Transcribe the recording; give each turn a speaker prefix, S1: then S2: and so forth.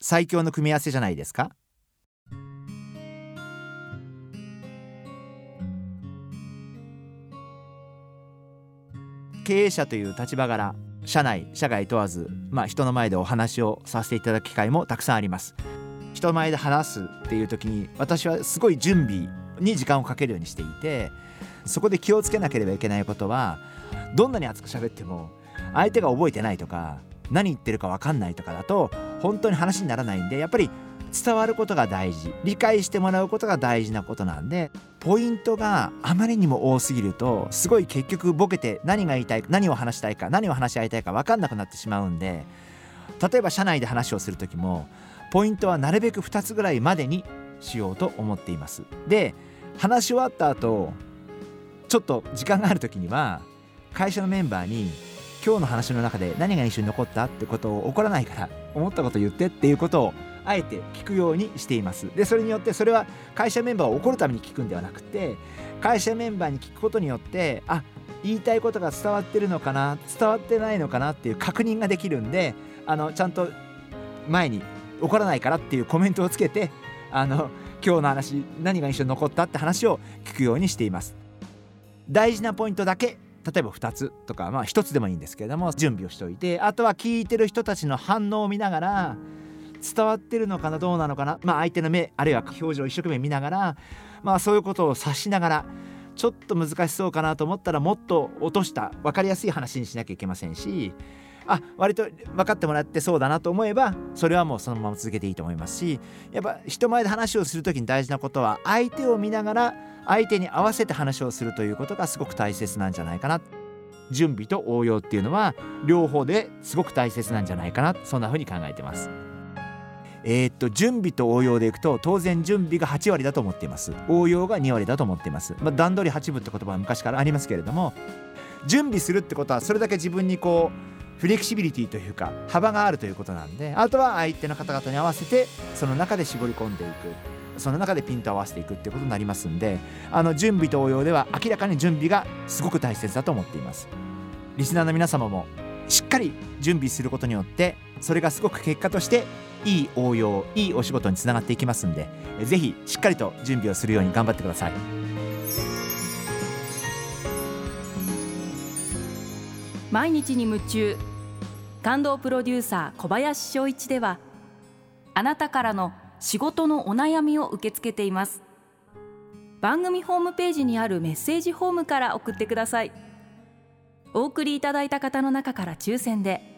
S1: 最強の組み合わせじゃないですか？経営者という立場柄社内社外問わず、まあ、人の前でお話をさせていただく機会もたくさんあります。人前で話すっていう時に私はすごい準備に時間をかけるようにしていてそこで気をつけなければいけないことはどんなに熱く喋っても相手が覚えてないとか何言ってるか分かんないとかだと本当に話にならないんでやっぱり伝わることが大事。理解してもらうことが大事なことなんでポイントがあまりにも多すぎるとすごい結局ボケて何が言いたい何を話したいか何を話し合いたいか分かんなくなってしまうんで例えば社内で話をする時もポイントはなるべく2つぐらいまでにしようと思っています。で話し終わった後ちょっと時間がある時には会社のメンバーに今日の話の中で何が印象に残ったってことを怒らないから思ったこと言ってっていうことをあえて聞くようにしています。でそれによってそれは会社メンバーを怒るために聞くんではなくて会社メンバーに聞くことによってあ言いたいことが伝わってるのかな伝わってないのかなっていう確認ができるんであのちゃんと前に怒らないからっていうコメントをつけてあの今日の話何が印象に残ったって話を聞くようにしています。大事なポイントだけ例えば2つとかまあ1つでもいいんですけれども準備をしておいてあとは聞いてる人たちの反応を見ながら伝わってるのかなどうなのかなまあ相手の目あるいは表情を一生懸命見ながらまあそういうことを察しながらちょっと難しそうかなと思ったらもっと落とした分かりやすい話にしなきゃいけませんしあ割と分かってもらってそうだなと思えばそれはもうそのまま続けていいと思いますしやっぱ人前で話をする時に大事なことは相手を見ながら相手に合わせて話をするということがすごく大切なんじゃないかな準備と応用っていうのは両方ですごく大切なんじゃないかなそんな風に考えてます。えー、っと準備と応用でいくと当然準備が8割だと思っています。応用が2割だと思っています、まあ、段取り8分って言葉は昔からありますけれども準備するってことはそれだけ自分にこうフレキシビリティというか幅があるということなんであとは相手の方々に合わせてその中で絞り込んでいく。その中でピント合わせていくってことになりますんであの準備と応用では明らかに準備がすごく大切だと思っています。リスナーの皆様もしっかり準備することによってそれがすごく結果としていい応用いいお仕事につながっていきますんでぜひしっかりと準備をするように頑張ってください。
S2: 毎日に夢中。感動プロデューサー小林翔一ではあなたからの仕事のお悩みを受け付けています。番組ホームページにあるメッセージフォームから送ってください。お送りいただいた方の中から抽選で